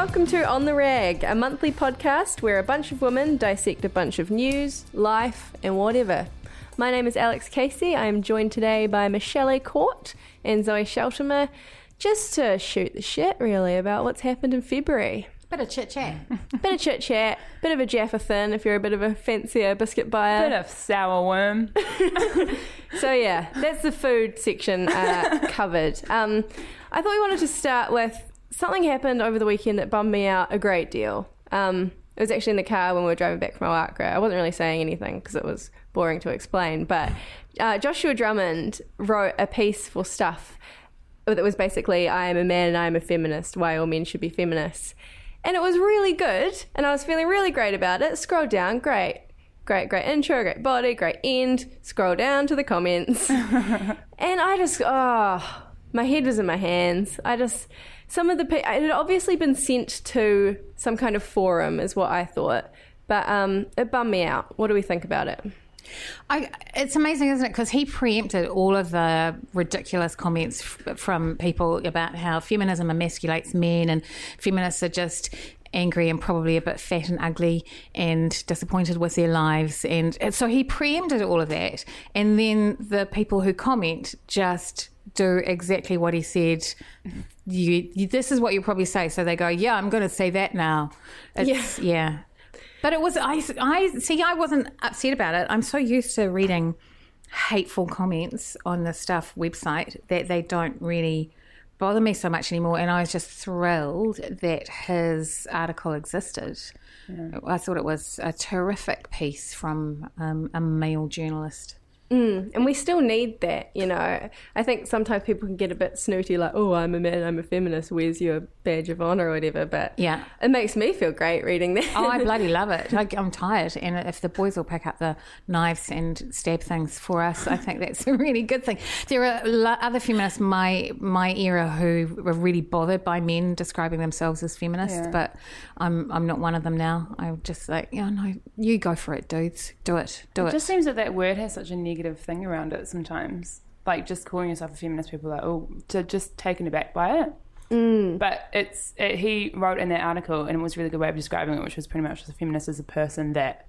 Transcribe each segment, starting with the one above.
Welcome to On the Rag, a monthly podcast where a bunch of women dissect a bunch of news, life, and whatever. My name is Alex Casey. I am joined today by Michele A'Court and Zoe Sheltimer just to shoot the shit, really, about what's happened in February. Bit of chit chat. Bit of chit chat, bit of a Jaffa thin if you're a bit of a fancier biscuit buyer. Bit of sour worm. So yeah, that's the food section uh, covered. Um, I thought we wanted to start with something happened over the weekend that bummed me out a great deal. Um, it was actually in the car when we were driving back from Oakra. I wasn't really saying anything because it was boring to explain. But uh, Joshua Drummond wrote a piece for Stuff that was basically "I am a man and I am a feminist. Why all men should be feminists." And it was really good, and I was feeling really great about it. Scroll down, great. Great, great intro, great body, great end. Scroll down to the comments. and I just, oh, my head was in my hands. I just, some of the, it had obviously been sent to some kind of forum, is what I thought. But um, it bummed me out. What do we think about it? I, it's amazing, isn't it? Because he preempted all of the ridiculous comments f- from people about how feminism emasculates men and feminists are just angry and probably a bit fat and ugly and disappointed with their lives. And, and so he preempted all of that. And then the people who comment just do exactly what he said. You, you this is what you probably say. So they go, yeah, I'm going to say that now. It's, yeah. But it was I. I see. I wasn't upset about it. I'm so used to reading hateful comments on the stuff website that they don't really bother me so much anymore. And I was just thrilled that his article existed. I thought it was a terrific piece from um, a male journalist. Mm, and we still need that, you know. I think sometimes people can get a bit snooty, like, oh, I'm a man, I'm a feminist, where's your badge of honour or whatever. But Yeah. it makes me feel great reading that. Oh, I bloody love it. I, I'm tired. And if the boys will pick up the knives and stab things for us, I think that's a really good thing. There are lo- other feminists my my era who were really bothered by men describing themselves as feminists, but I'm I'm not one of them now. I'm just like, yeah, no, you go for it, dudes. Do it. Do It it. just seems that that word has such a negative thing around it sometimes. Like just calling yourself a feminist, people are like, oh, to just taken aback by it. Mm. But it's it, he wrote in that article, and it was a really good way of describing it, which was pretty much a feminist as a person that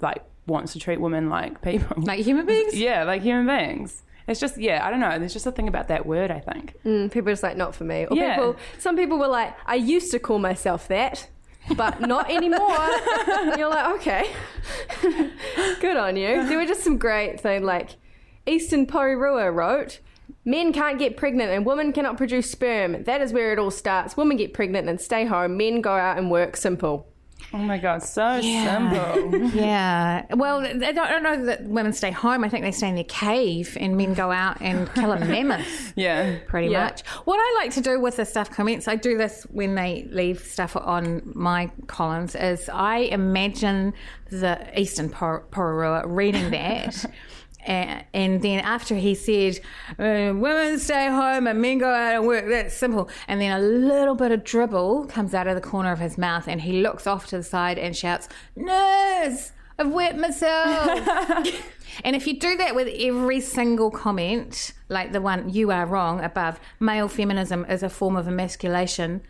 like wants to treat women like people, like human beings? yeah, like human beings. It's just yeah, I don't know. There's just a thing about that word. I think. Mm, people are just like, not for me. Or Yeah. people, some people were like, I used to call myself that, but not anymore. you're like, okay, good on you. There were just some great things like Eastern Porirua wrote. Men can't get pregnant and women cannot produce sperm. That is where it all starts. Women get pregnant and stay home. Men go out and work. Simple. Oh my god, so simple. Yeah. Well, I don't, know that women stay home. I think they stay in their cave and men go out and kill a mammoth. yeah. pretty Yeah. much. What I like to do with the stuff comments, I do this when they leave stuff on my columns, is I imagine the Eastern Por- Porirua reading that. And, and then after he said, uh, women stay home and men go out and work, that's simple. And then a little bit of dribble comes out of the corner of his mouth and he looks off to the side and shouts, Nurse! I've wet myself. and if you do that with every single comment, like the one you are wrong above, male feminism is a form of emasculation.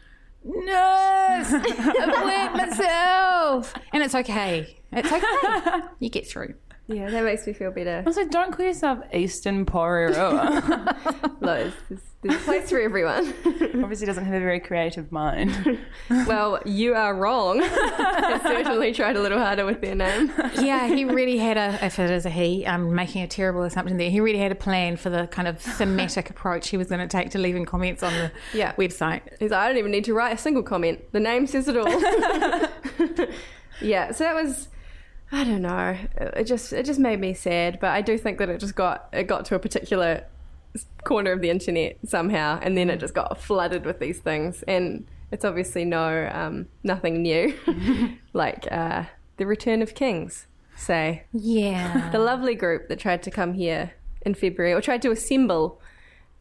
Nurse, I've wet myself. And it's okay. It's okay. You get through. Yeah, that makes me feel better. Also, don't call yourself Eastern Porirua. Look, there's, there's, there's a place for everyone. Obviously, doesn't have a very creative mind. well, you are wrong. I certainly tried a little harder with their name. Yeah, he really had a, if it is a he, I'm making a terrible assumption there. He really had a plan for the kind of thematic approach he was going to take to leaving comments on the Yeah. website. He's like, I don't even need to write a single comment. The name says it all. yeah, so that was I don't know. It just it just made me sad, but I do think that it just got it got to a particular corner of the internet somehow and then it just got flooded with these things and it's obviously no um, nothing new. like uh, the return of kings, say. Yeah. The lovely group that tried to come here in February or tried to assemble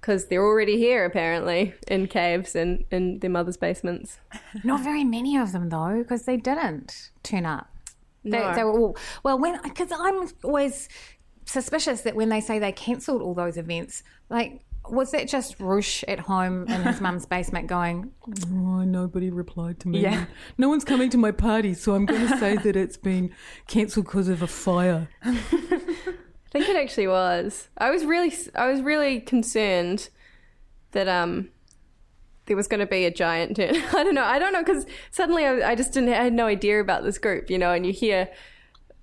because they're already here apparently in caves and in their mother's basements. Not very many of them though, because they didn't turn up. They, No. they were all well. When because I'm always suspicious that when they say they cancelled all those events, like was that just Roosh at home in his mum's basement going, Oh, nobody replied to me. Yeah. No one's coming to my party, so I'm going to say that it's been cancelled because of a fire. I think it actually was. I was really, I was really concerned that um there was going to be a giant turn. I don't know. I don't know because suddenly I, I just didn't. I had no idea about this group, you know. And you hear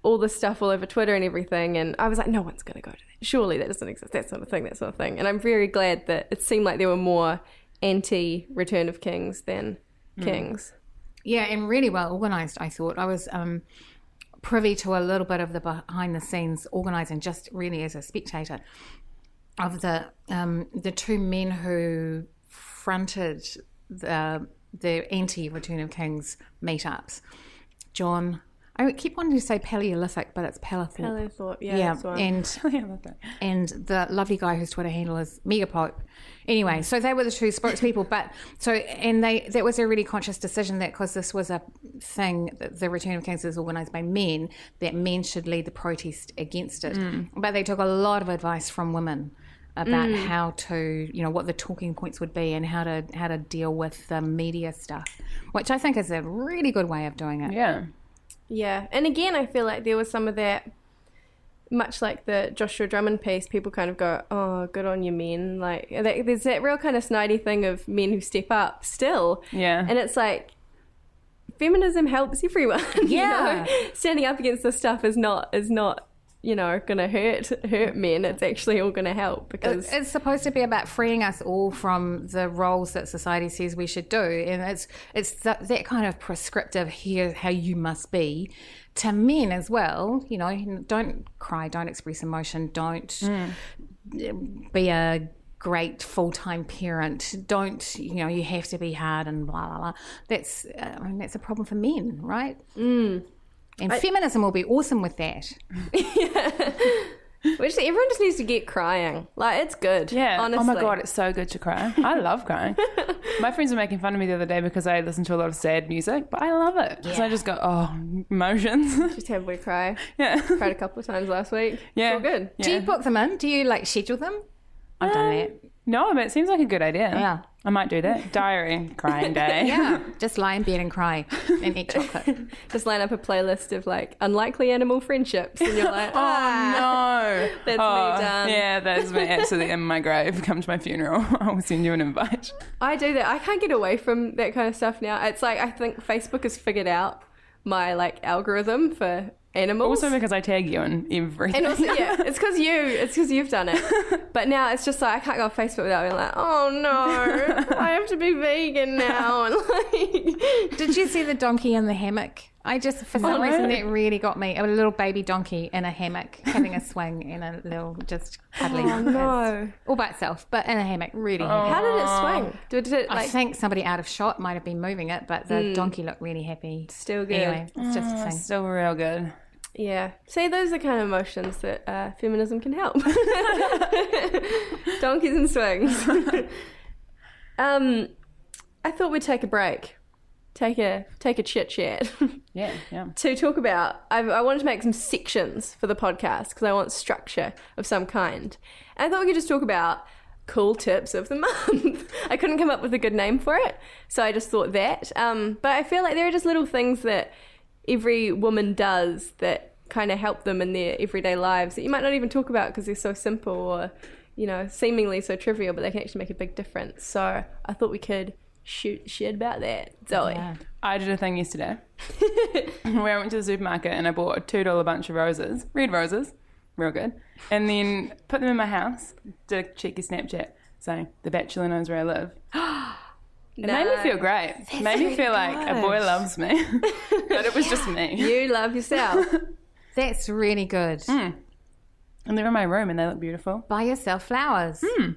all this stuff all over Twitter and everything, and I was like, no one's going to go to that. Surely that doesn't exist. That sort of thing. That sort of thing. And I'm very glad that it seemed like there were more anti Return of Kings than Kings. Yeah, and really well organised, I thought. I was um, privy to a little bit of the behind the scenes organising, just really as a spectator, of the um, the two men who fronted the the anti Return of Kings meetups. John, I keep wanting to say Paleolithic, but it's Palethorpe. I yeah, yeah, and yeah, I love that. and the lovely guy whose Twitter handle is Megapope. Anyway, so they were the two spokespeople, but so and they that was a really conscious decision that because this was a thing, that the Return of Kings is organised by men, that men should lead the protest against it. But they took a lot of advice from women about mm. how to, you know, what the talking points would be and how to how to deal with the media stuff, which I think is a really good way of doing it. Yeah. Yeah, and again, I feel like there was some of that, much like the Joshua Drummond piece. People kind of go, "Oh, good on you, men!" Like there's that real kind of snidey thing of men who step up still, Yeah. and it's like feminism helps everyone. you Yeah. know? standing up against this stuff is not is not you know going to hurt hurt men. It's actually all going to help because It's, supposed to be about freeing us all from the roles that society says we should do, and it's it's that, that kind of prescriptive here how you must be to men as well. You know, don't cry, don't express emotion, don't be a great full-time parent don't you know you have to be hard and blah blah blah that's I mean, that's a problem for men right mm. And feminism will be awesome with that yeah. which everyone just needs to get crying. Like it's good. Yeah. honestly. Oh my god, it's so good to cry. I love crying. my friends were making fun of me the other day because I listen to a lot of sad music, but I love it because I just go, oh, emotions. Just have we cry. yeah. Cried a couple of times last week. Yeah. it's all good. do you book them in do you like schedule them i've done um, that No, but it seems like a good idea. Yeah. I might do that. Diary, crying day. Yeah, just lie in bed and cry and eat chocolate. just line up a playlist of like unlikely animal friendships, and you're like, ah, No. That's me oh, done. Yeah, that's me absolutely in my grave. Come to my funeral. I will send you an invite. I do that. I can't get away from that kind of stuff now. It's like I think Facebook has figured out my like algorithm for animals. Also because I tag you in everything. and also, yeah, it's because you, it's because you've done it. But now it's just like I can't go on Facebook without being like, oh no, I have to be vegan now, and like, Did you see the donkey in the hammock? I just, for oh, some Oh, reason, no. that really got me. A little baby donkey in a hammock, having a swing and a little just cuddling. oh no, All by itself, but in a hammock, really. Oh. happy. how did it swing? Did it I think somebody out of shot might have been moving it, but the hmm. donkey looked really happy. still good? Anyway, it's just a Oh, thing. still real good. Yeah. See, those are kind of emotions that uh, feminism can help. Donkeys and swings. um, I thought we'd take a break take a take a chit chat Yeah, yeah. to talk about. I, I wanted to make some sections for the podcast because I want structure of some kind. And I thought we could just talk about cool tips of the month. I couldn't come up with a good name for it, so I just thought that. Um, but I feel like there are just little things that every woman does that kind of help them in their everyday lives that you might not even talk about because they're so simple or you know seemingly so trivial, but they can actually make a big difference. So I thought we could shoot shit about that, Zoe. Yeah. I did a thing yesterday where I went to the supermarket and I bought a two dollar bunch of roses, red roses, real good, and then put them in my house. Did a cheeky Snapchat saying the Bachelor knows where I live. It made me feel great. It made me feel like a boy loves me, but it was just me. You love yourself. That's really good. Hmm. And they're in my room and they look beautiful. Buy yourself flowers. Hmm.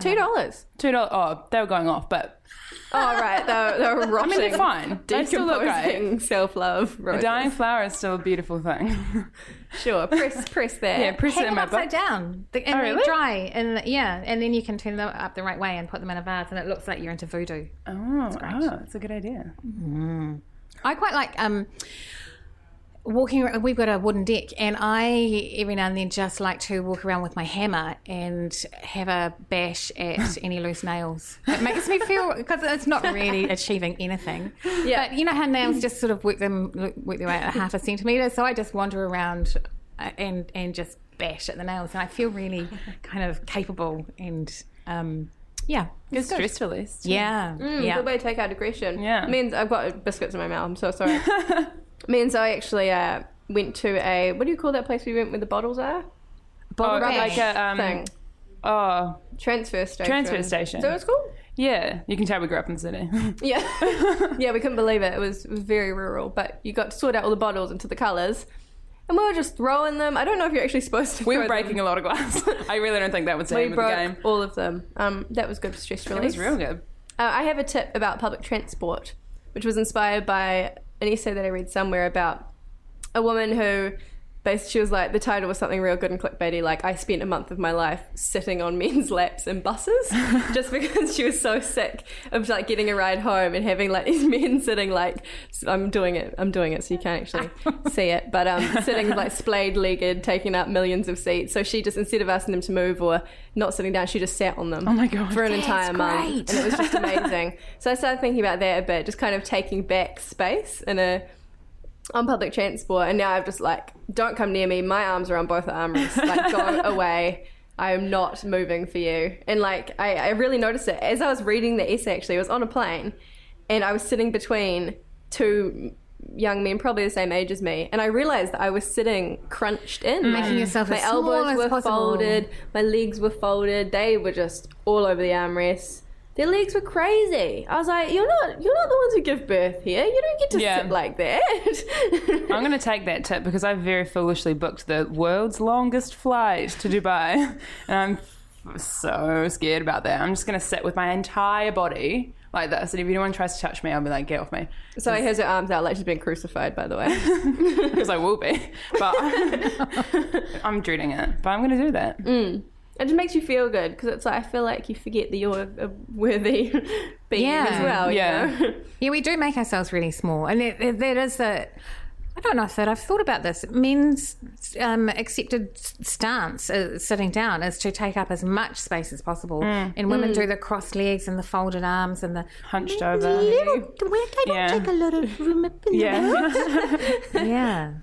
Two dollars. Two dollars. Oh, they were going off, but Oh right, they were, they were I mean they're rotting, fine. They still look great. self-love. A dying flower is still a beautiful thing. Sure, press press that. yeah, press it in them my upside book. down, The- and Oh, really? dry, and yeah, and then you can turn them up the right way and put them in a vase, and it looks like you're into voodoo. Oh, oh, that's a good idea. I quite like um, walking. ar- We've got a wooden deck, and I every now and then just like to walk around with my hammer and have a bash at any loose nails. It makes me feel because it's not really achieving anything. Yeah. But you know how nails just sort of work them work their way at a half a centimeter. So I just wander around uh, and and just bash at the nails, and I feel really kind of capable and um, yeah, Good stress release. yeah, Mm, yeah. Good way to take out aggression. Yeah. it Means I've got biscuits in my mouth. I'm so sorry. Means I actually uh, went to a what do you call that place we went where the bottles are? Oh, like a um, Thing. oh Transfer station. transfer station. What it's called? yeah. You can tell we grew up in the city. Yeah. yeah, we couldn't believe it. It was, it was very rural, but you got to sort out all the bottles into the colours. And we were just throwing them. I don't know if you're actually supposed to we were breaking them. a lot of glass. I really don't think that was the We aim of the game. all of them. Um, that was good for stress It was real good. Uh, I have a tip about public transport, which was inspired by an essay that I read somewhere about a woman who basically she was like the title was something real good and clickbaity like I spent a month of my life sitting on men's laps in buses just because she was so sick of like getting a ride home and having like these men sitting like I'm doing it I'm doing it so you can't actually see it but um sitting like splayed legged taking up millions of seats so she just instead of asking them to move or not sitting down she just sat on them Oh my God. for an entire month and it was just amazing. so I started thinking about that a bit, just kind of taking back space in a on public transport. And now I've just like, don't come near me. My arms are on both armrests. Like, go away. I am not moving for you. And like, I, I really noticed it as I was reading the essay. Actually, I was on a plane, and I was sitting between two young men, probably the same age as me, and I realized that I was sitting crunched in, mm. Making yourself my elbows were possible. folded, my legs were folded. They were just all over the armrests. Their legs were crazy. I was like, "You're not, you're not the ones who give birth here. You don't get to Yeah. sit like that." I'm going to take that tip because I very foolishly booked the world's longest flight to Dubai. And I'm so scared about that. I'm just going to sit with my entire body like this. And if anyone tries to touch me, I'll be like, get off me. so he has her arms out like she's been crucified. By the way, Because I will be. But I'm dreading it. But I'm going to do that. Mm. It just makes you feel good because it's like I feel like you forget that you're a worthy being Yeah. as well. you Yeah. know? Yeah, we do make ourselves really small, and it, it, that is the. I don't know if that I've thought about this. Men's um, accepted stance, uh, sitting down, is to take up as much space as possible, and women do the crossed legs and the folded arms and the Hunched over. little. Where they don't Yeah. take a lot of room up in Yeah. the yeah.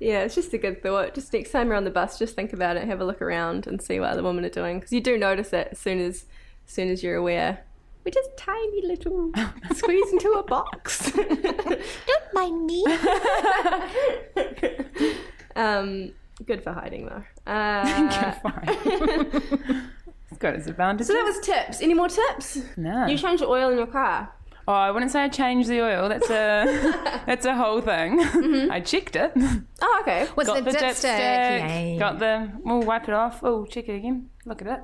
Yeah, it's just a good thought. Just next time you're on the bus, just think about it, have a look around, and see what other women are doing because you do notice it as soon as, as soon as you're aware. We're just tiny little squeeze into a box. Don't mind me. um, good for hiding though. Uh, it's got its advantages. so that was tips. Any more tips? no. You change the oil in your car. Oh, I wouldn't say I changed the oil. That's a that's a whole thing. Mm-hmm. I checked it. Oh, okay. Was got the, the dipstick? dipstick. Yay. Got the. We'll wipe it off. Oh, check it again. Look at it.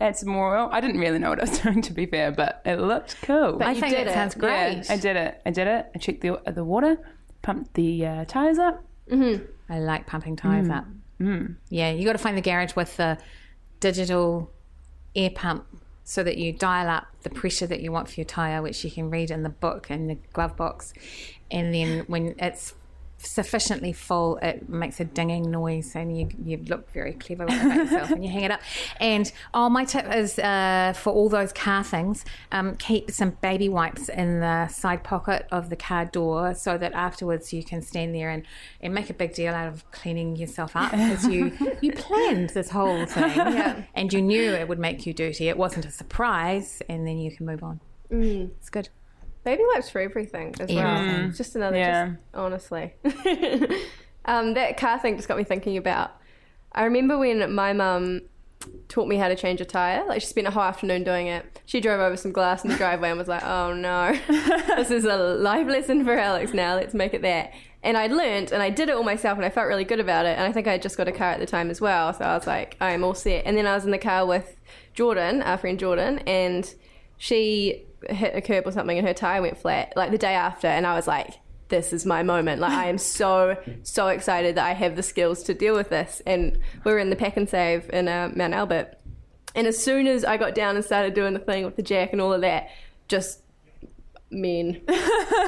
Add some more oil. I didn't really know what I was doing, to be fair, but it looked cool. I you think did it. sounds Yeah, great. I did it. I did it. I checked the the water, pumped the uh, tires up. Mm-hmm. I like pumping tires mm. up. Mm. Yeah, you got to find the garage with the digital air pump so that you dial up the pressure that you want for your tire, which you can read in the book in the glove box. And then when it's sufficiently full, it makes a dinging noise, and you you look very clever about yourself when you hang it up. And oh, my tip is uh, for all those car things, um, keep some baby wipes in the side pocket of the car door, so that afterwards you can stand there and, and make a big deal out of cleaning yourself up because you you planned this whole thing, and you knew it would make you dirty. It wasn't a surprise, and then you can move on. It's good. Baby wipes for everything as well. Everything. It's just another, Yeah. just honestly. um, that car thing just got me thinking about. I remember when my mum taught me how to change a tire. Like she spent a whole afternoon doing it. She drove over some glass in the driveway and was like, "Oh no, this is a life lesson for Alex. Now let's make it that." And I learned and I did it all myself and I felt really good about it. And I think I had just got a car at the time as well, so I was like, "I am all set." And then I was in the car with Jordan, our friend Jordan, and she hit a curb or something and her tire went flat like the day after and I was like this is my moment. Like I am so so excited that I have the skills to deal with this. And we were in the Pak'nSave in uh, Mount Albert. And as soon as I got down and started doing the thing with the jack and all of that just men.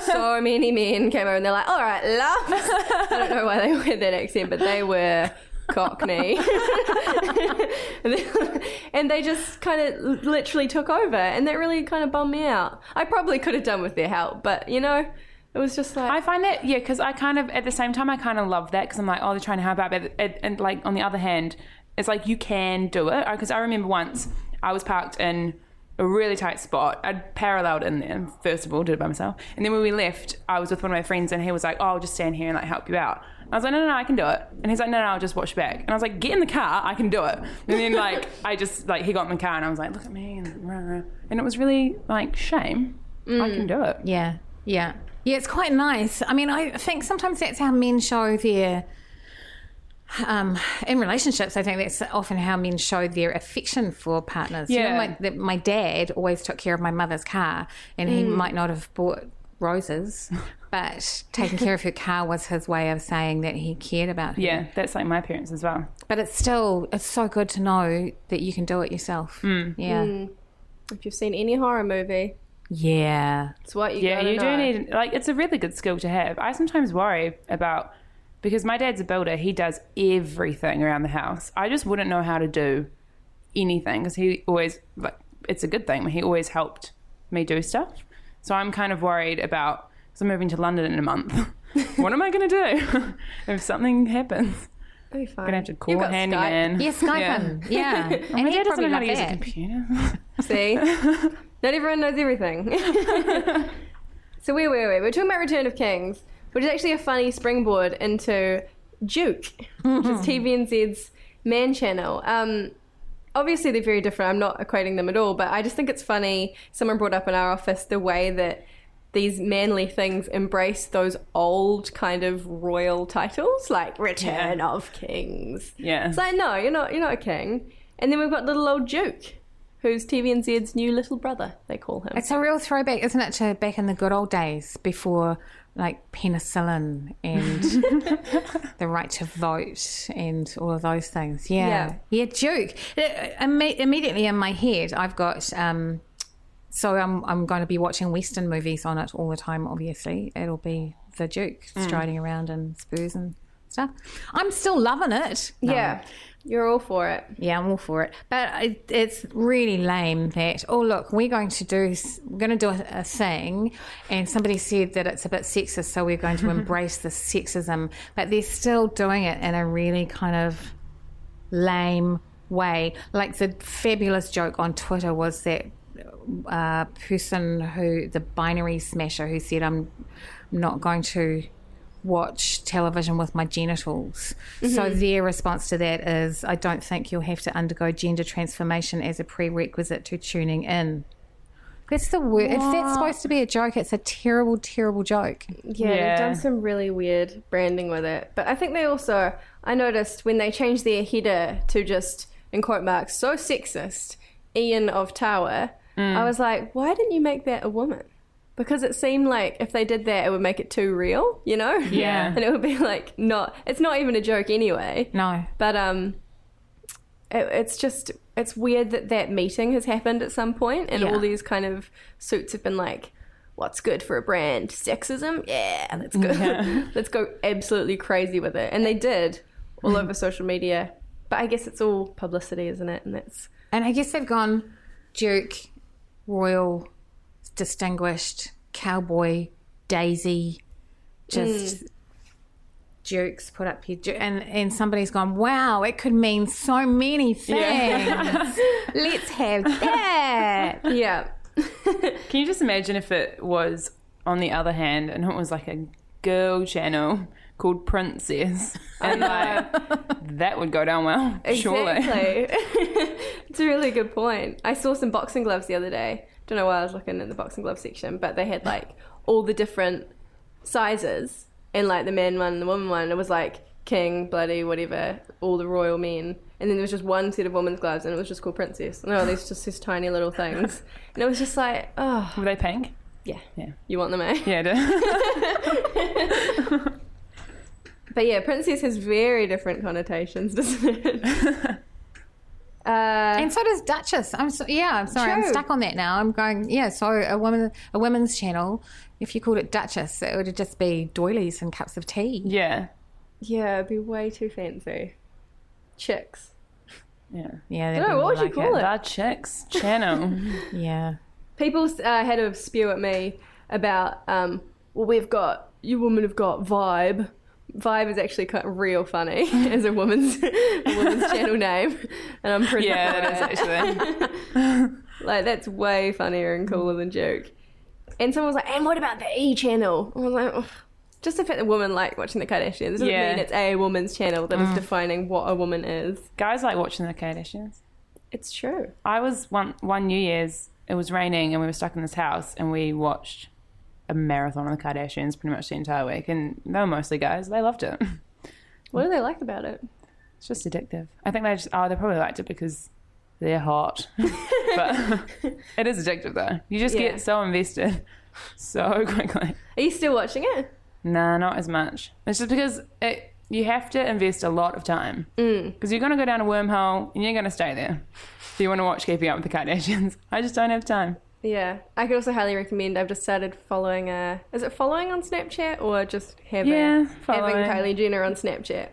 So many men came over and they're like all right love. I don't know why they had that accent but they were cockney and, they, just kind of literally took over and that really kind of bummed me out i probably could have done with their help but you know it was just like I find that yeah, because I kind of at the same time I kind of love that because I'm like, oh, they're trying to help out, but it, and like on the other hand, it's like you can do it because I remember once I was parked in a really tight spot. I'd paralleled in there first of all, did it by myself, and then when we left, I was with one of my friends and he was like, oh, I'll just stand here and like help you out. I was like, no, no, no, I can do it. And he's like, no, no, I'll just watch back. And I was like, get in the car, I can do it. And then like I just like he got in the car and I was like, look at me, and, rah, rah. and it was really like shame. I can do it. Yeah, yeah, yeah. It's quite nice. I mean, I think sometimes that's how men show their. Um, in relationships, I think that's often how men show their affection for partners. You know, Yeah. my, the, my dad always took care of my mother's car, and he might not have bought roses, but taking care of her car was his way of saying that he cared about her. Yeah, that's like my parents as well. But it's still, it's so good to know that you can do it yourself. Mm. Yeah. Mm. if you've seen any horror movie Yeah. it's what you Yeah, gotta you do need like it's a really good skill to have. I sometimes worry about because my dad's a builder. He does everything around the house. I just wouldn't know how to do anything because he always like it's a good thing. He always helped me do stuff. So I'm kind of worried about because I'm moving to London in a month. what am I going to do if something happens? Be fine. I'm gonna have to call a Skype. handyman. Yeah, Skype Yeah. him. Yeah. and My he'd dad doesn't probably know how to love use a computer. See? Not everyone knows everything. so where were we? We're talking about Return of Kings, which is actually a funny springboard into Duke, which is TVNZ's man channel. Um, obviously, they're very different. I'm not equating them at all, but I just think it's funny. Someone brought up in our office the way that these manly things embrace those old kind of royal titles, like Return of Kings. Yeah. It's like, no, you're not. You're not a king. And then we've got little old Duke, who's TVNZ's new little brother. They call him. It's a real throwback, isn't it, to back in the good old days before like penicillin and the right to vote and all of those things. Yeah. Yeah, Duke. Uh, imme- immediately in my head, I've got. Um, so I'm I'm going to be watching Western movies on it all the time. Obviously, it'll be the Duke mm. striding around in Spurs and stuff. I'm still loving it. No. yeah, you're all for it. Yeah, I'm all for it. But it, it's really lame that, oh, look, we're going to do, we're going to do a, a thing, and somebody said that it's a bit sexist, so we're going to embrace the sexism. But they're still doing it in a really kind of lame way. Like the fabulous joke on Twitter was that uh, person who, the binary smasher, who said, I'm not going to watch television with my genitals. So their response to that is, I don't think you'll have to undergo gender transformation as a prerequisite to tuning in. That's the word. If that's supposed to be a joke, it's a terrible, terrible joke. Yeah, Yeah. they've done some really weird branding with it. But I think they also, I noticed when they changed their header to just, in quote marks, so sexist, Ian of Tower, I was like, why didn't you make that a woman? Because it seemed like if they did that, it would make it too real, you know? Yeah. and it would be like, not, it's not even a joke anyway. No. But um, it, it's just it's weird that that meeting has happened at some point, and Yeah. all these kind of suits have been like. What's good for a brand? Sexism? Yeah, let's go. let's go absolutely crazy with it. And they did all over social media. But I guess it's all publicity, isn't it? And that's And I guess they've gone Duke, Royal, Distinguished, Cowboy, Daisy, just mm. Dukes put up here. And, and somebody's gone, wow, it could mean so many things. Let's have that. yeah. Can you just imagine if it was on the other hand and it was like a girl channel called Princess? And like that would go down well, surely. Exactly. it's a really good point. I saw some boxing gloves the other day. Don't know why I was looking in the boxing glove section, but they had like all the different sizes and like the men one and the woman one. It was like king, bloody, whatever, all the royal men. And then there was just one set of women's gloves and it was just called princess. No, these just these tiny little things. And it was just like, oh, Were they pink? yeah. Yeah. You want them, eh? Yeah, it is. But yeah, princess has very different connotations, doesn't it? uh, And so does Duchess. I'm so, yeah, I'm sorry, I'm stuck on that now. I'm going, yeah, so a woman, a women's channel, if you called it Duchess, it would just be doilies and cups of tea. yeah. yeah, it'd be way too fancy. Chicks. Yeah. Yeah, No, that'd be what would you call it. it? The Chicks channel. Yeah. People uh, had a spew at me about, um, well, we've got, you women have got vibe. Vibe is actually kind of real funny as a woman's a woman's channel name, and I'm pretty yeah, for that is actually. like that's way funnier and cooler than joke. And someone was like, "And what about the E channel?" I was like, "Ugh." "Just the fact that women like watching the Kardashians doesn't Yeah. mean it's a woman's channel that is mm. defining what a woman is." Guys like watching the Kardashians. It's true. I was one one New Year's. It was raining and we were stuck in this house and we watched a marathon of the Kardashians pretty much the entire week. And they were mostly guys. They loved it. What do they like about it? It's just addictive. I think they just oh they probably liked it because they're hot. but it is addictive though. You just Yeah. get so invested so quickly. Are you still watching it? Nah, not as much. It's just because it you have to invest a lot of time mm. because you're going to go down a wormhole and you're going to stay there. If you want to watch Keeping Up with the Kardashians, I just don't have time. Yeah, I could also highly recommend. I've just started following. Uh, is it following on Snapchat or just having Yeah, having. Kylie Jenner on Snapchat?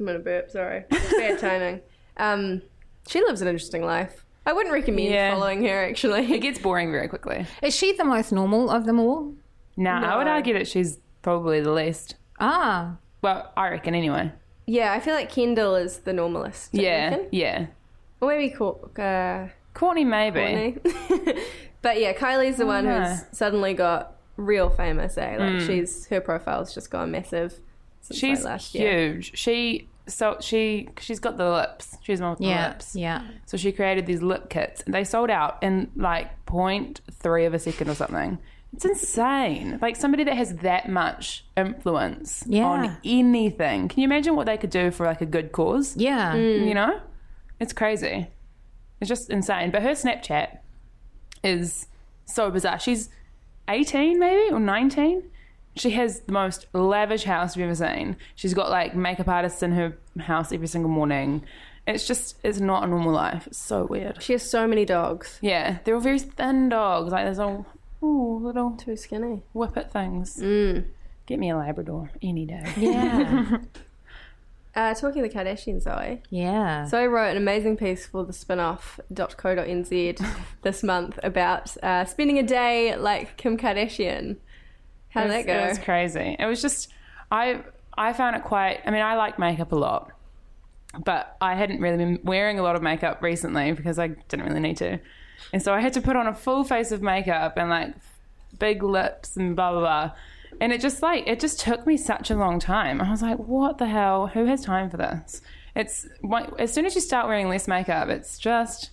I'm gonna burp. Sorry, bad timing. Um, she lives an interesting life. I wouldn't recommend Yeah. following her. Actually, it gets boring very quickly. Is she the most normal of them all? Nah, I would argue that she's probably the least. Ah. Well, I reckon anyway. yeah, I feel like Kendall is the normalist. Yeah, reckon? yeah. or maybe Cor- uh, Kourtney maybe. Kourtney. but yeah, Kylie's the one know. who's suddenly got real famous. Eh? Like Hmm. she's her profile's just gone massive. Since She's like last year. huge. She so she she's got the lips. She's multiple Yeah. lips. Yeah. So she created these lip kits. They sold out in like 0.3 of a second or something. It's insane. Like somebody that has that much influence Yeah. on anything. Can you imagine what they could do for like a good cause? Yeah. You know? It's crazy. It's just insane. But her Snapchat is so bizarre. She's 18 maybe or 19. She has the most lavish house you've ever seen. She's got like makeup artists in her house every single morning. It's just, it's not a normal life. It's so weird. She has so many dogs. Yeah, they're all very thin dogs. Like there's all ooh, little Too skinny. whippet things. Mm. Get me a Labrador any day. Yeah. Uh, talking the Kardashians, Zoe. yeah. So I wrote an amazing piece for the spinoff.co.nz this month about uh, spending a day like Kim Kardashian. How did that go? It was crazy. It was just I I found it quite. I mean, I like makeup a lot, but I hadn't really been wearing a lot of makeup recently because I didn't really need to, and so I had to put on a full face of makeup and like big lips and blah blah blah. And it just like it just took me such a long time. I was like, what the hell? Who has time for this? It's as soon as you start wearing less makeup, it's just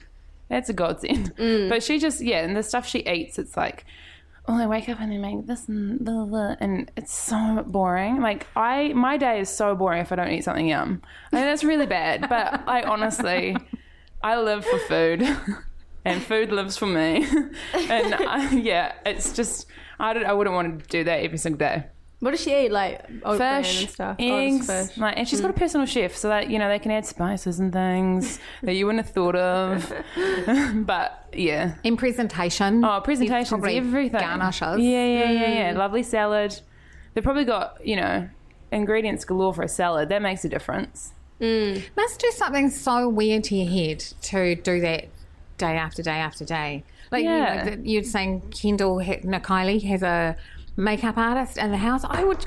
it's a godsend. Mm. But she just yeah, and the stuff she eats, it's like oh, I wake up and I make this and blah, blah, blah, and it's so boring. Like I, my day is so boring if I don't eat something yum. I mean, that's really bad. But I honestly, I live for food, and food lives for me. and I, yeah, it's just I don't, I wouldn't want to do that every single day. What does she eat? Like oatmeal fish, and stuff. Oh, fish. like, and she's got a mm. personal chef, so that you know they can add spices and things that you wouldn't have thought of. but yeah, In presentation. oh, presentations, everything, Garnishes. Yeah, yeah, yeah, yeah. Mm. Lovely salad. They've probably got you know ingredients galore for a salad. That makes a difference. Mm. Must do something so weird to your head to do that day after day after day. Like Yeah. you know, you're saying, Kendall ha- no, Kylie has a makeup artist in the house. I would,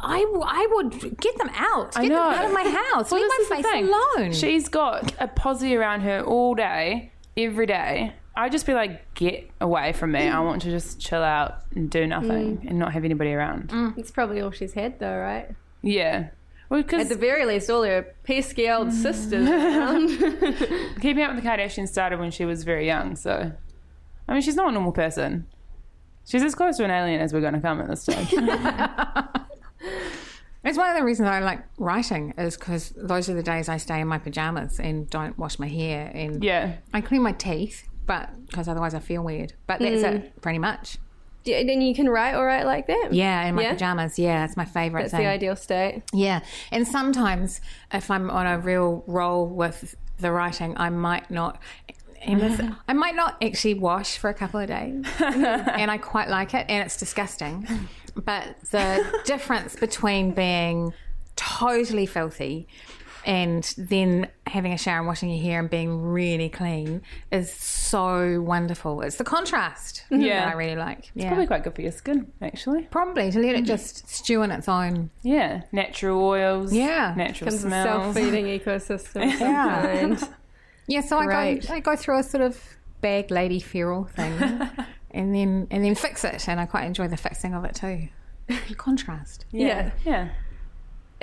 I, I would get them out. I know. them out of my house. Well, Leave my face alone. She's got a posse around her all day, every day. I'd just be like, get away from me. I want to just chill out and do nothing mm. and not have anybody around. Mm. It's probably all she's had, though, right? Yeah. Well, At the very least, all her pesky old sisters around. keeping up with the Kardashians started when she was very young. So, I mean, she's not a normal person. She's as close to an alien as we're going to come at this stage. It's one of the reasons I like writing is because those are the days I stay in my pajamas and don't wash my hair and yeah. I clean my teeth, but because otherwise I feel weird. But that's Mm. it, pretty much. Then you can write or write like that. Yeah, in my Yeah? pajamas. Yeah, it's my favorite thing. That's thing. the ideal state. Yeah, and sometimes if I'm on a real roll with the writing, I might not. I might not actually wash for a couple of days, and I quite like it, and it's disgusting. But the difference between being totally filthy and then having a shower and washing your hair and being really clean is so wonderful. It's the contrast Yeah. that I really like. Yeah. Probably quite good for your skin, actually. Probably to let it mm. just stew on its own. Yeah. Natural oils. Yeah. Natural Becomes a smells. self-feeding ecosystem. Yeah. Yeah, so I Great. go I go through a sort of bag lady feral thing, and then and then fix it, and I quite enjoy the fixing of it too. Contrast. Yeah. Yeah.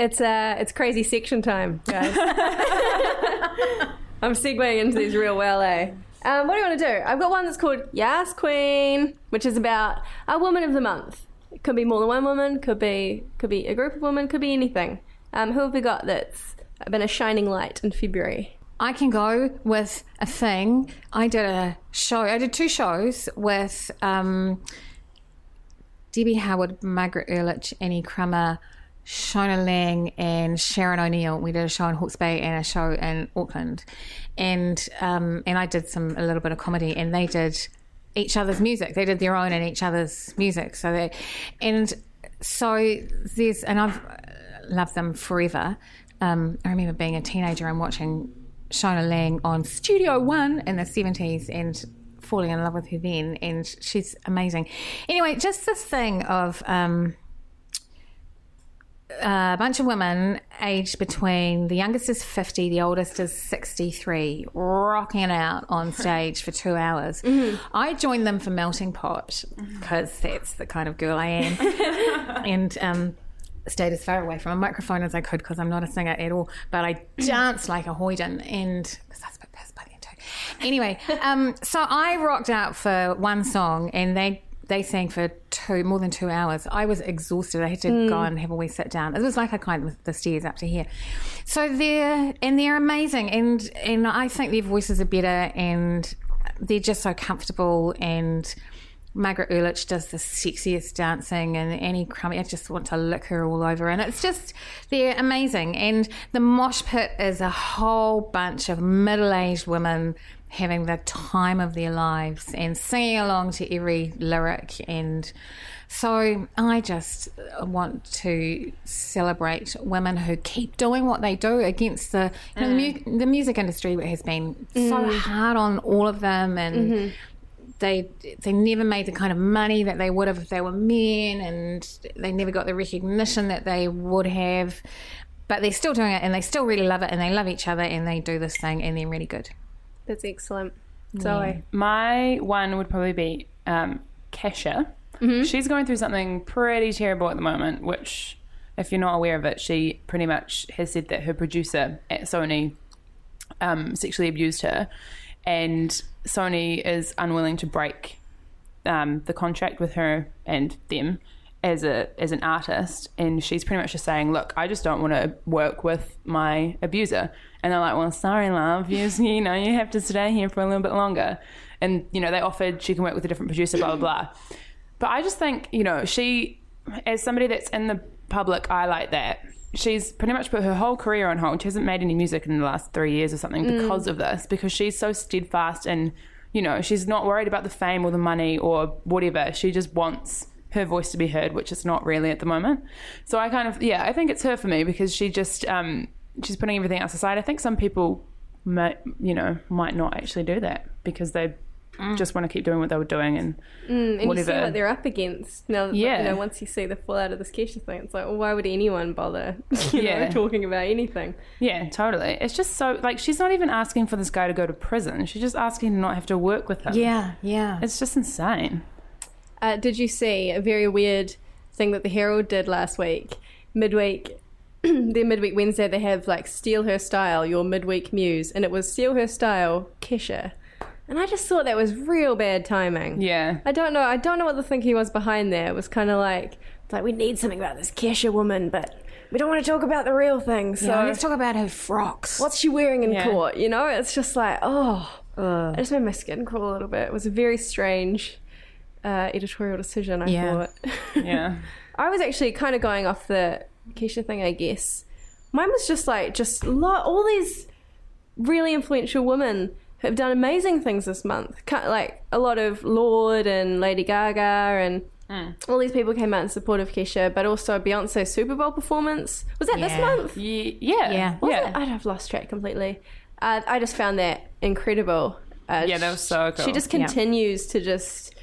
It's uh, it's crazy section time, guys. I'm segueing into these real well, eh? Um, what do you want to do? I've got one that's called Yas Queen, which is about a woman of the month. It could be more than one woman, could be could be a group of women, could be anything. Um, who have we got that's been a shining light in February? I can go with a thing. I did a show. I did two shows with um, Debbie Harwood, Margaret Urlich, Annie Crummer, Shona Laing, and Sharon O'Neill. We did a show in Hawke's Bay and a show in Auckland, and um, and I did some a little bit of comedy, and they did each other's music. They did their own and each other's music. So they, and so there's, and I've loved them forever. Um, I remember being a teenager and watching Shona Laing on Studio One in the 70s and falling in love with her then. And she's amazing. Anyway, just this thing of um, a bunch of women aged between the youngest is 50, the oldest is 63, rocking it out on stage for two hours. I joined them for Melting Pot because that's the kind of girl I am. and um, stayed as far away from a microphone as I could because I'm not a singer at all. But I danced like a hoyden and because I was a bit pissed by the end too. Anyway, um, so I rocked out for one song and they they sang for two more than two hours. I was exhausted. I had to hmm. go and have a wee sit down. It was like I climbed the- the stairs up to here. So they're and they're amazing and and I think their voices are better and they're just so comfortable and Margaret Urlich does the sexiest dancing, and Annie Crummer, I just want to lick her all over. And it's just, they're amazing. And the mosh pit is a whole bunch of middle aged women having the time of their lives and singing along to every lyric. And so I just want to celebrate women who keep doing what they do against the, you know, the, mu- mm. the music industry which has been so mm. hard on all of them. And mm-hmm. they they never made the kind of money that they would have if they were men, and they never got the recognition that they would have. But they're still doing it, and they still really love it, and they love each other, and they do this thing, and they're really good. That's excellent. Zoe. My one would probably be um, Kesha. She's going through something pretty terrible at the moment, which, if you're not aware of it, she pretty much has said that her producer at Sony um, sexually abused her, and Sony is unwilling to break um, the contract with her and them as a as an artist, and she's pretty much just saying, "Look, I just don't want to work with my abuser." And they're like, "Well, sorry, love, you you know you have to stay here for a little bit longer." And you know they offered she can work with a different producer, blah blah blah. But I just think you know she as somebody that's in the public eye like that, she's pretty much put her whole career on hold. She hasn't made any music in the last three years or something mm. because of this, because she's so steadfast and, you know, she's not worried about the fame or the money or whatever. She just wants her voice to be heard, which it's not really at the moment. So I kind of, yeah, I think it's her for me because she just, um, she's putting everything else aside. I think some people, might, you know, might not actually do that because they just want to keep doing what they were doing and Mm, and you see what they're up against. Now, that, Yeah. you know, once you see the fallout of this Kesha thing, it's like, well, why would anyone bother, you Yeah. know, talking about anything? Yeah, totally. It's just so like she's not even asking for this guy to go to prison. She's just asking to not have to work with him. Yeah, yeah. It's just insane. Uh, did you see a very weird thing that the Herald did last week? Midweek, their midweek Wednesday, they have like Steal Her Style, your midweek muse, and it was Steal Her Style, Kesha. And I just thought that was real bad timing. Yeah. I don't know. I don't know what the thinking was behind there. It was kind of like, like we need something about this Kesha woman, but we don't want to talk about the real thing. So Yeah, let's talk about her frocks. what's she wearing in Yeah. court? You know, it's just like, oh, it just made my skin crawl a little bit. It was a very strange uh, editorial decision. I Yeah. thought. Yeah. I was actually kind of going off the Kesha thing, I guess. Mine was just like, just lo- all these really influential women have done amazing things this month. Like a lot of Lorde and Lady Gaga and all these people came out in support of Kesha, but also Beyonce's Super Bowl performance. Was that this month? Ye- yeah. Yeah. Was Yeah. it? I'd have lost track completely. Uh, I just found that incredible. Uh, Yeah, that was so cool. She just Yeah. continues to just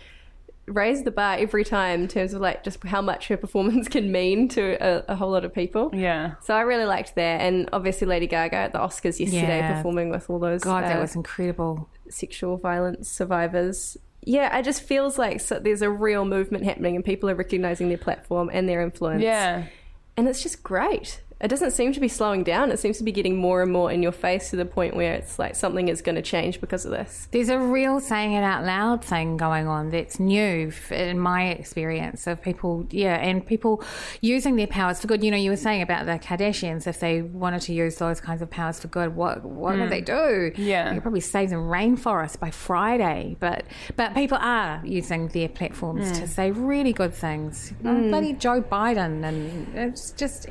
raise the bar every time in terms of like just how much her performance can mean to a, a whole lot of people. Yeah. So I really liked that, and obviously Lady Gaga at the Oscars yesterday Yeah. performing with all those God, that uh, was incredible. sexual violence survivors. Yeah, it just feels like so there's a real movement happening, and people are recognizing their platform and their influence Yeah. and it's just great. It doesn't seem to be slowing down. It seems to be getting more and more in your face to the point where it's like something is going to change because of this. There's a real saying it out loud thing going on that's new in my experience of people, yeah, and people using their powers for good. You know, you were saying about the Kardashians, if they wanted to use those kinds of powers for good, what what do hmm. they do? Yeah. could probably save the rainforest by Friday. But but people are using their platforms to hmm. say really good things. You know, Bloody Joe Biden, and it's just.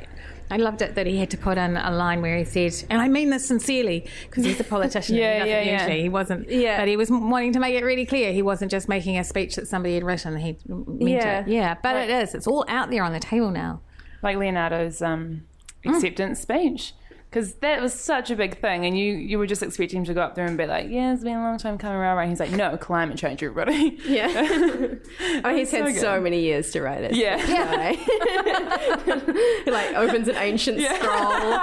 I loved it that he had to put in a line where he said, and I mean this sincerely, because he's a politician. Yeah, yeah, yeah. usually. He wasn't. Yeah. But he was wanting to make it really clear he wasn't just making a speech that somebody had written. He meant Yeah. it. Yeah. But it is. It's all out there on the table now. Like Leonardo's um, Mm. acceptance speech. Because that was such a big thing, and you, you were just expecting him to go up there and be like, "Yeah, it's been a long time coming around." Right? He's like, "No, climate change, everybody." Yeah. oh, he's had so so, many years to write it. Yeah. he like opens an ancient scroll.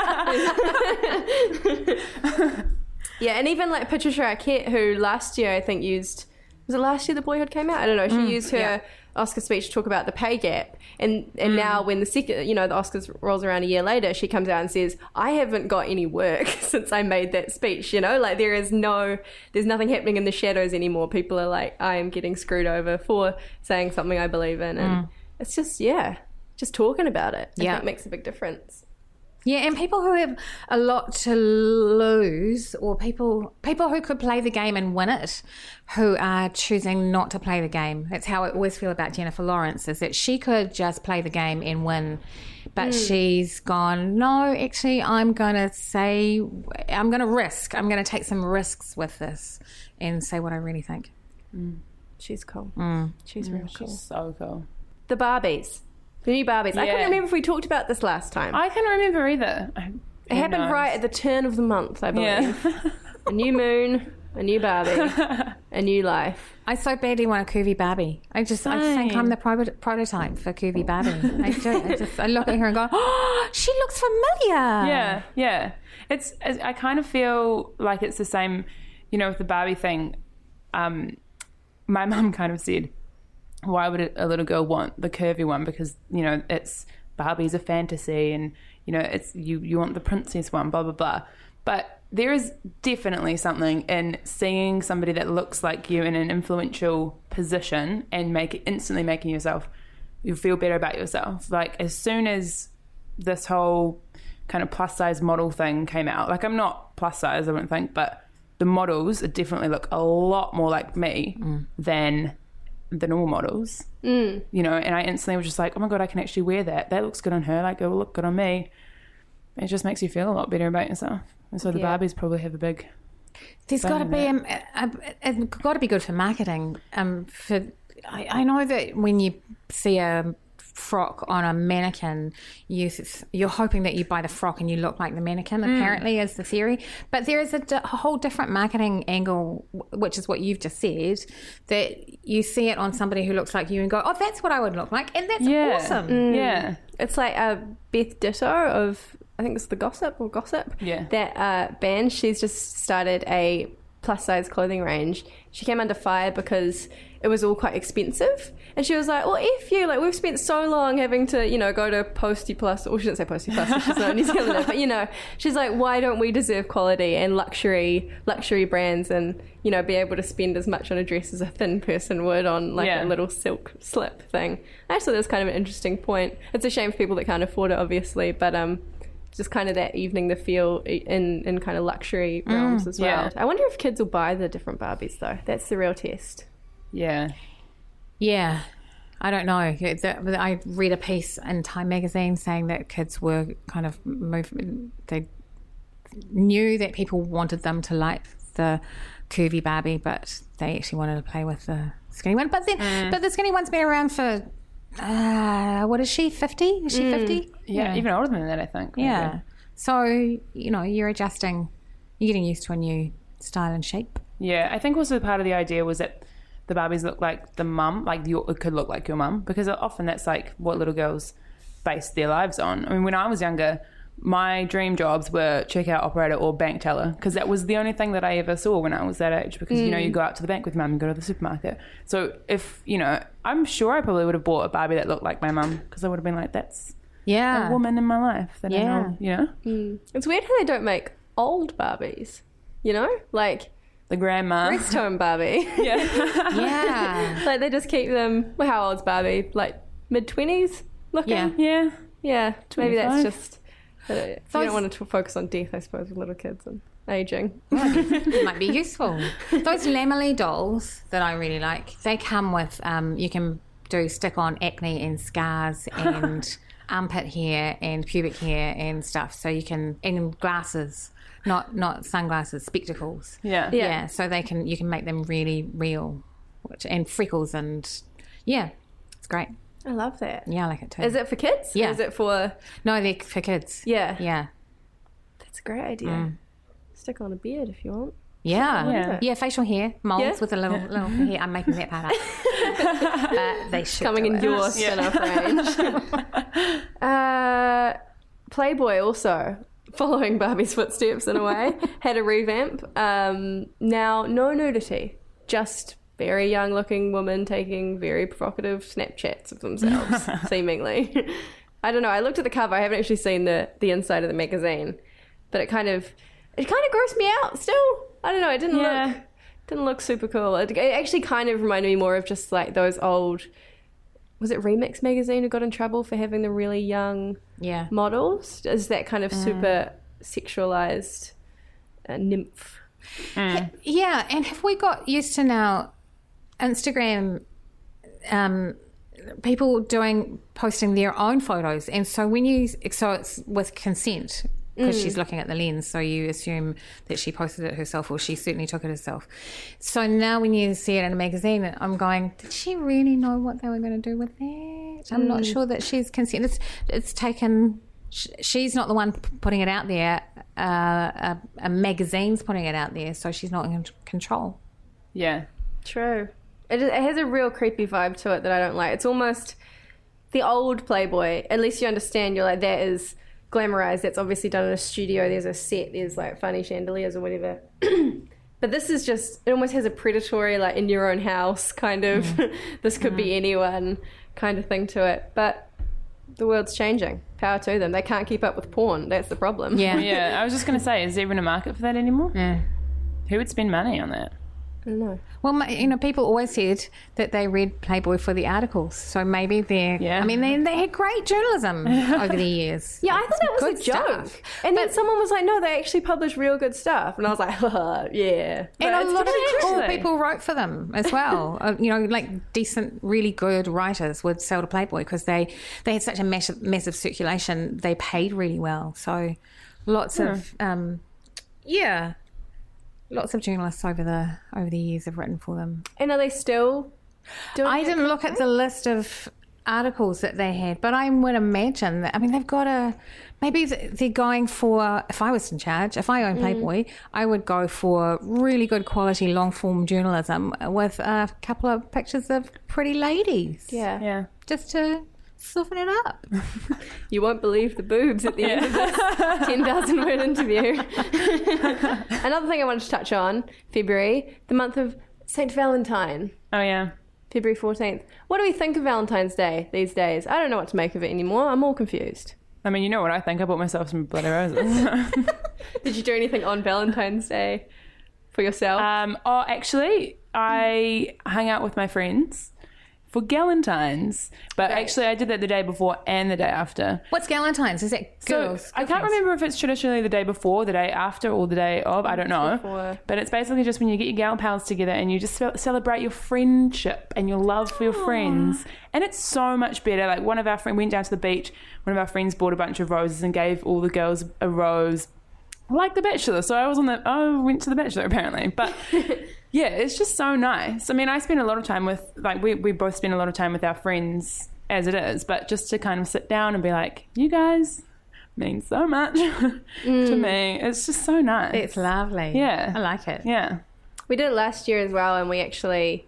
yeah, and even like Patricia Arquette, who last year I think used was it last year the Boyhood came out? I don't know. She mm, used her Oscar speech to talk about the pay gap, and and mm. now when the second you know the Oscars rolls around a year later, she comes out and says, "I haven't got any work since I made that speech." You know, like there is no, there's nothing happening in the shadows anymore. People are like, "I am getting screwed over for saying something I believe in," and mm. it's just yeah, just talking about it. I Yeah. think makes a big difference. Yeah, and people who have a lot to lose, or people people who could play the game and win it, who are choosing not to play the game. That's how I always feel about Jennifer Lawrence: is that she could just play the game and win, but hmm. she's gone. No, actually, I'm going to say, I'm going to risk. I'm going to take some risks with this and say what I really think. Hmm. She's cool. Hmm. She's Mm, real cool. so cool. The Barbies, the new Barbies. I Yeah. couldn't remember if we talked about this last time. I can't remember either. it happened right at the turn of the month, I believe. Yeah. a new moon, a new Barbie, a new life. I so badly want a curvy Barbie. I just, I think I'm the pro- prototype for curvy Barbie. I do. I just, I look at her and go, oh, she looks familiar. Yeah, yeah. It's. I kind of feel like it's the same. You know, with the Barbie thing. Um, my mum kind of said, "Why would a little girl want the curvy one? Because you know, it's Barbie's a fantasy, and you know, it's you. You want the princess one, blah blah blah." But there is definitely something in seeing somebody that looks like you in an influential position and make instantly making yourself you feel better about yourself. Like as soon as this whole kind of plus size model thing came out. Like I'm not plus size, I don't think, but the models definitely look a lot more like me mm. than the normal models. Mm. You know, and I instantly was just like, oh my god, I can actually wear that. That looks good on her. Like it will look good on me. It just makes you feel a lot better about yourself. And so the Yeah. Barbies probably have a big. There's got to be um, a, a, a, got to be good for marketing. Um, for I, I know that when you see a frock on a mannequin, you you're hoping that you buy the frock and you look like the mannequin. Mm. Apparently, is the theory. But there is a, whole different marketing angle, w- which is what you've just said. That you see it on somebody who looks like you and go, "Oh, that's what I would look like," and that's Yeah. awesome. Mm. Yeah. It's like a Beth Ditto of I think it's the Gossip or Gossip. Yeah. That uh, band. She's just started a plus size clothing range. She came under fire because it was all quite expensive, and she was like, "Well, if you like, we've spent so long having to, you know, go to Postie Plus, or she didn't say Postie Plus, she's not New Zealander, but you know, she's like, why don't we deserve quality and luxury, luxury brands, and you know, be able to spend as much on a dress as a thin person would on like Yeah. a little silk slip thing. I just thought that was kind of an interesting point. It's a shame for people that can't afford it, obviously, but um, just kind of that evening the feel in in kind of luxury mm, realms as well. yeah. I wonder if kids will buy the different Barbies though. That's the real test. Yeah. Yeah. I don't know. I read a piece in Time magazine saying that kids were kind of moving. They knew that people wanted them to like the curvy Barbie, but they actually wanted to play with the skinny one. But then, mm. but the skinny one's been around for uh, what is she? Fifty? Is she fifty? yeah. Even older than that, I think. Yeah. So you know, you're adjusting. You're getting used to a new style and shape. Yeah, I think also part of the idea was that the Barbies look like the mum, like your, it could look like your mum, because often that's like what little girls base their lives on. I mean, when I was younger, my dream jobs were checkout operator or bank teller, because that was the only thing that I ever saw when I was that age. Because you know, you mm. go out to the bank with mum and go to the supermarket. So if you know, I'm sure I probably would have bought a Barbie that looked like my mum, because I would have been like, that's Yeah. a woman in my life that I Yeah. know, you know, mm. It's weird how they don't make old Barbies. You know, like the grandma. rest home Barbie. Yeah. Yeah. like they just keep them. Well, how old's Barbie? Like mid twenties looking. Yeah. Yeah, Yeah, maybe that's 25? Just. Uh, you don't want to focus on death, I suppose, with little kids and aging. It might be useful. Those Lammily dolls that I really like, they come with, um, you can do stick on acne and scars and armpit hair and pubic hair and stuff. So you can, and glasses, not not sunglasses, spectacles. yeah, Yeah. Yeah, so they can, you can make them really real, which, and freckles and yeah, it's great. I love that. Yeah, I like it too. Is it for kids? Yeah. Is it for? No, they're for kids. Yeah. Yeah. That's a great idea. Mm. Stick on a beard if you want. Yeah. Yeah. yeah, facial hair molds Yeah. with a little little hair. I'm making that part up. but they should Coming in it. your spin-off range. uh, Playboy also following Barbie's footsteps in a way had a revamp. Um, now no nudity, just very young-looking women taking very provocative Snapchats of themselves, seemingly. I don't know. I looked at the cover. I haven't actually seen the the inside of the magazine, but it kind of it kind of grossed me out. Still, I don't know. It didn't Yeah. look didn't look super cool. It, it actually kind of reminded me more of just like those old. Was it Remix magazine who got in trouble for having the really young Yeah. models? Is that kind of super sexualized uh, nymph? Yeah, and have we got used to now Instagram um people doing posting their own photos. And so when you so it's with consent because she's looking at the lens so you assume that she posted it herself or she certainly took it herself. So now when you see it in a magazine i'm going did she really know what they were going to do with that? I'm not sure that she's consent it's, it's taken she's not the one putting it out there uh, a, a magazine's putting it out there so she's not in control. Yeah. True. It, it has a real creepy vibe to it that I don't like. It's almost the old Playboy. At least you understand. You're like that is glamorized. That's obviously done in a studio. There's a set. There's like funny chandeliers or whatever. but this is just. It almost has a predatory, like in your own house kind of. Mm-hmm. this could be mm-hmm. anyone kind of thing to it. But the world's changing. Power to them. They can't keep up with porn. That's the problem. yeah Yeah, I was just going to say, is there even a market for that anymore? Yeah. Who would spend money on that? I don't know. Well, ma- you know, people always said that they read Playboy for the articles, so maybe they're. Yeah. I mean, they, they had great journalism over the years. Yeah, I thought that was a joke. stuff. And then someone was like, no, they actually published real good stuff. And I was like, yeah. But And a lot of cool people wrote for them as well. uh, you know, like decent, really good writers would sell to Playboy because they they had such a massive, massive circulation. They paid really well, so lots of um, yeah, lots of journalists over the over the years have written for them. And are they still doing I didn't look at the list of articles that they had, but I would imagine that. I mean, they've got a maybe they're going for. If I was in charge, if I Mm. owned Playboy, I would go for really good quality long form journalism with a couple of pictures of pretty ladies. Yeah. Yeah. just to soften it up. You won't believe the boobs at the end of this 10,000 word interview. Another thing I wanted to touch on February, the month of St. Valentine, Oh yeah. February 14th. What do we think of Valentine's Day these days? I don't know what to make of it anymore. I'm all confused. I mean, you know what I think. I bought myself some bloody roses. Did you do anything on Valentine's Day for yourself? um, oh, actually, I hung out with my friends for Galentine's, but actually, I did that the day before and the day after. What's Galentine's? Is So girls? I can't remember if it's traditionally the day before, the day after, or the day of. I don't know. Before. But it's basically just when you get your gal pals together and you just celebrate your friendship and your love for your friends. And it's so much better. Like one of our friends went down to the beach. One of our friends bought a bunch of roses and gave all the girls a rose. Like The Bachelor. So I was on the. Oh, went to The Bachelor apparently. But yeah, it's just so nice. I mean, I spend a lot of time with like we we both spend a lot of time with our friends as it is, but just to kind of sit down and be like, you guys mean so much to mm. me. It's just so nice. It's lovely. Yeah. I like it. yeah. We did it last year as well, and we actually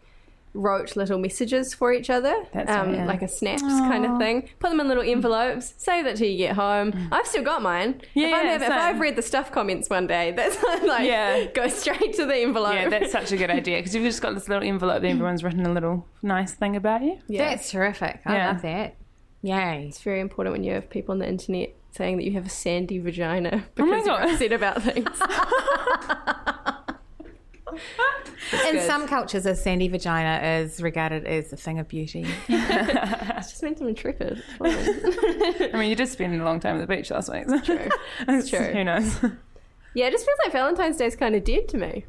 wrote little messages for each other, That's um, right, yeah. like a snaps kind of thing. Put them in little envelopes. Save that till you get home. I've still got mine. Mm. Yeah, if, I yeah, have, if. I've read the stuff comments one day, that's like Yeah. go straight to the envelope. Yeah, that's such a good idea because you've just got this little envelope that everyone's written a little nice thing about you. yeah. That's terrific. I Yeah. love that. Yay. it's very important when you have people on the internet saying that you have a sandy vagina because my you're God. upset about things. In good. some cultures, a sandy vagina is regarded as a thing of beauty. It just means I'm intrepid. I mean, you did spend a long time at the beach last week. So True. it's true. Who knows? Yeah, it just feels like Valentine's Day is kind of dead to me.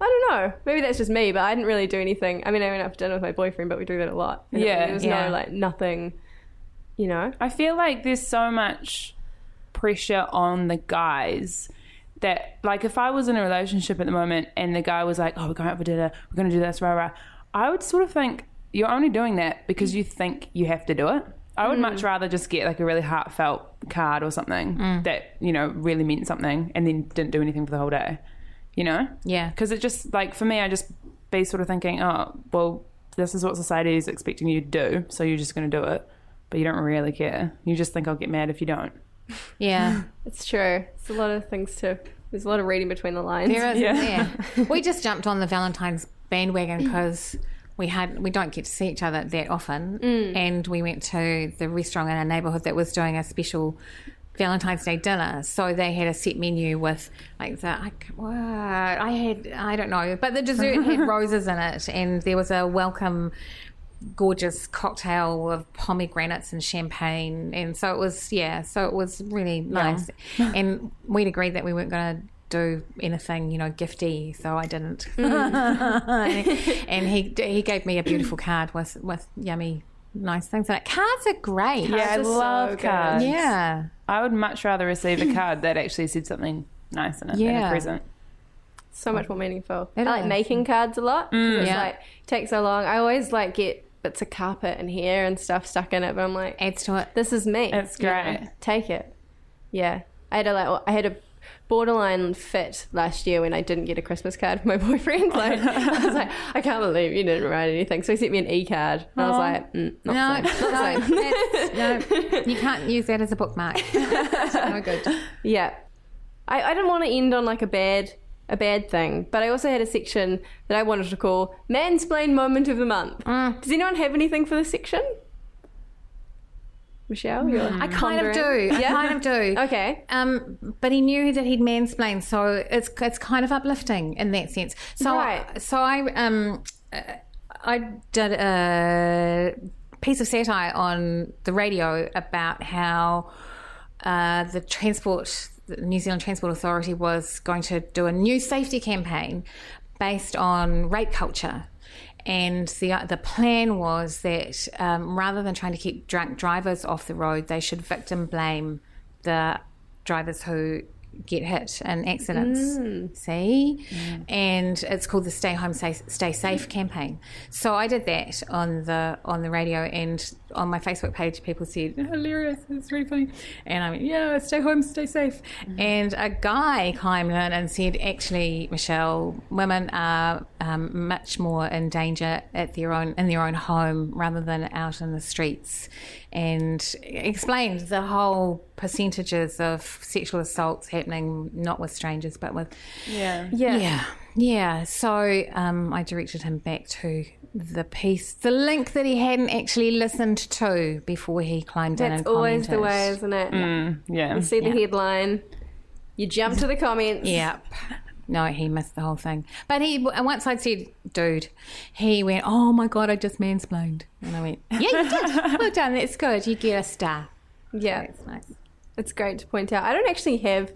I don't know. Maybe that's just me, but I didn't really do anything. I mean, I went out for dinner with my boyfriend, but we do that a lot. And it- Yeah, there was yeah. no like nothing. You know, I feel like there's so much pressure on the guys that, like, if I was in a relationship at the moment and the guy was like, "Oh, we're going out for dinner, we're going to do this," rah rah, I would sort of think you're only doing that because you think you have to do it. I would much mm. rather just get like a really heartfelt card or something mm. that you know really meant something, and then didn't do anything for the whole day. You know? Yeah. Because it just like for me, I just be sort of thinking, oh, well, this is what society is expecting you to do, so you're just going to do it, but you don't really care. You just think I'll get mad if you don't. Yeah. it's true. It's a lot of things too. There's a lot of reading between the lines. There is, Yeah. yeah. we just jumped on the Valentine's bandwagon because we had we don't get to see each other that often, mm. and we went to the restaurant in our neighbourhood that was doing a special Valentine's Day dinner. So they had a set menu with like the I, c- what I had I don't know, but the dessert had roses in it, and there was a welcome. Gorgeous cocktail of pomegranates and champagne, and so it was yeah, so it was really nice. and we'd agreed that we weren't going to do anything, you know, gifty, so I didn't. and he he gave me a beautiful card with with yummy, nice things in it. Cards are great. Yeah, I are so love good. cards. Yeah. I would much rather receive a card that actually said something nice in it than a present. so much more meaningful. It I like is. making cards a lot. 'cause mm. It's Yeah. like takes so long. I always like get bits of carpet and hair and stuff stuck in it, but I'm like, Adds to it. this is me. It's you know? great. Take it. Yeah, I had a like I had a borderline fit last year when I didn't get a Christmas card from my boyfriend. Like I was like, I can't believe you didn't write anything. So he sent me an e card, and I was like, mm, No, not the same. Not no, that's- no, you can't use that as a bookmark. no good. Yeah. I, I didn't want to end on like a bad a bad thing, but I also had a section that I wanted to call Mansplain Moment of the Month. Does anyone have anything for this section? Michele? You're I kind of do. I Yeah? kind of do. Okay. Um, but he knew that he'd mansplained, so it's it's kind of uplifting in that sense. So Right. so I um I did a piece of satire on the radio about how uh, the transport the New Zealand Transport Authority was going to do a new safety campaign based on rape culture. And the the plan was that um, rather than trying to keep drunk drivers off the road, they should victim blame the drivers who get hit in accidents. See, and it's called the Stay Home, Stay, Stay Safe campaign. So I did that on the on the radio and on my Facebook page. People said hilarious, it's really funny, and I went yeah, stay home, stay safe. And a guy climbed in and said, actually, Michele, women are um, much more in danger at their own in their own home rather than out in the streets, and explained the whole percentages of sexual assaults happening not with strangers but with Yeah. Yeah. yeah yeah so um, i directed him back to the piece the link that he hadn't actually listened to before he climbed in That's and always the way, isn't it? Yeah. You see the headline, you jump to the comments. Yep. No, he missed the whole thing. But he, once I'd said, dude, he went, oh my God, I just mansplained. And I went, yeah, you did. Well done. That's good. You get a star. Yeah. That's nice. It's great to point out. I don't actually have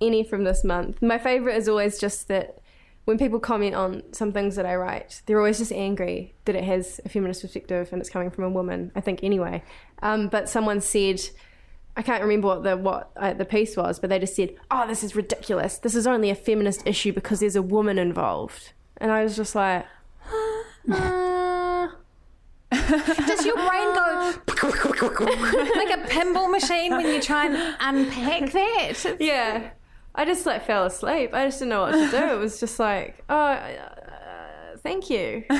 any from this month. My favorite is always just that when people comment on some things that I write, they're always just angry that it has a feminist perspective and it's coming from a woman. I think anyway. Um, but someone said, I can't remember what the what uh, the piece was, but they just said, "Oh, this is ridiculous. This is only a feminist issue because there's a woman involved." And I was just like, uh, Does your brain go like a pinball machine when you try and unpack that? yeah. I just like fell asleep. I just didn't know what to do. It was just like, oh, uh, thank you.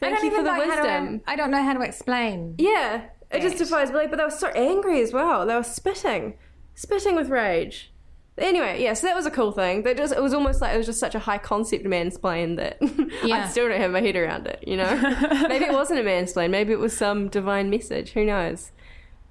Thank you for the wisdom. to. I don't know how to explain. Yeah, it just Right. defies belief. But they were so angry as well. They were spitting, spitting with rage. Anyway, yeah, so that was a cool thing. They just it was almost like it was just such a high concept mansplain that Yeah. I still don't have my head around it. You know, maybe it wasn't a mansplain. Maybe it was some divine message. Who knows?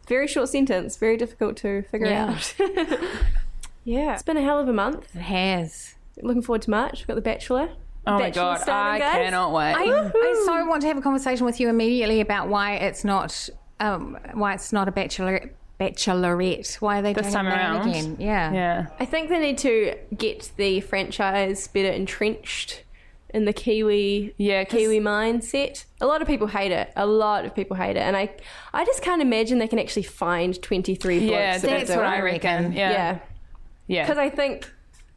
Very short sentence. Very difficult to figure Yeah. out. yeah, it's been a hell of a month. It has. Looking forward to March. We've got The Bachelor. Oh my god, starting, I guys. cannot wait. I, I so want to have a conversation with you immediately about why it's not um, why it's not a bachelor bachelorette. Why are they This doing time it around? again? Yeah. yeah. I think they need to get the franchise better entrenched in the Kiwi Yeah, 'cause- Kiwi mindset. A lot of people hate it. A lot of people hate it, and I I just can't imagine they can actually find twenty three blokes. Yeah, that's do what. I reckon. Yeah. Yeah, Yeah. because I think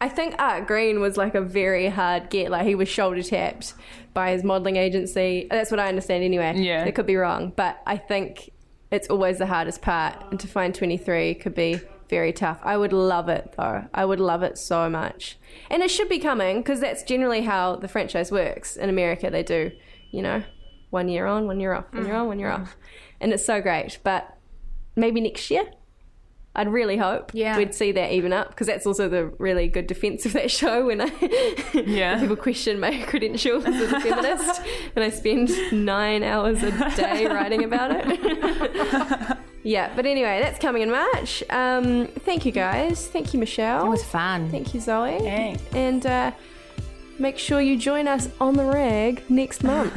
I think Art Green was like a very hard get. Like he was shoulder tapped by his modelling agency. That's what I understand anyway. Yeah. it could be wrong, but I think it's always the hardest part, and to find twenty three could be very tough. I would love it though. I would love it so much, and it should be coming because that's generally how the franchise works in America. They do, you know, one year on, one year off, one year on, one year off, and it's so great. But maybe next year. I'd really hope Yeah. we'd see that even up because that's also the really good defense of that show when I Yeah. people question my credentials as a feminist and I spend nine hours a day writing about it. yeah, but anyway, that's coming in March. Um, thank you guys. Thank you, Michele. It was fun. Thank you, Zoe. Thanks. And uh, make sure you join us on the rag next month.